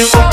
you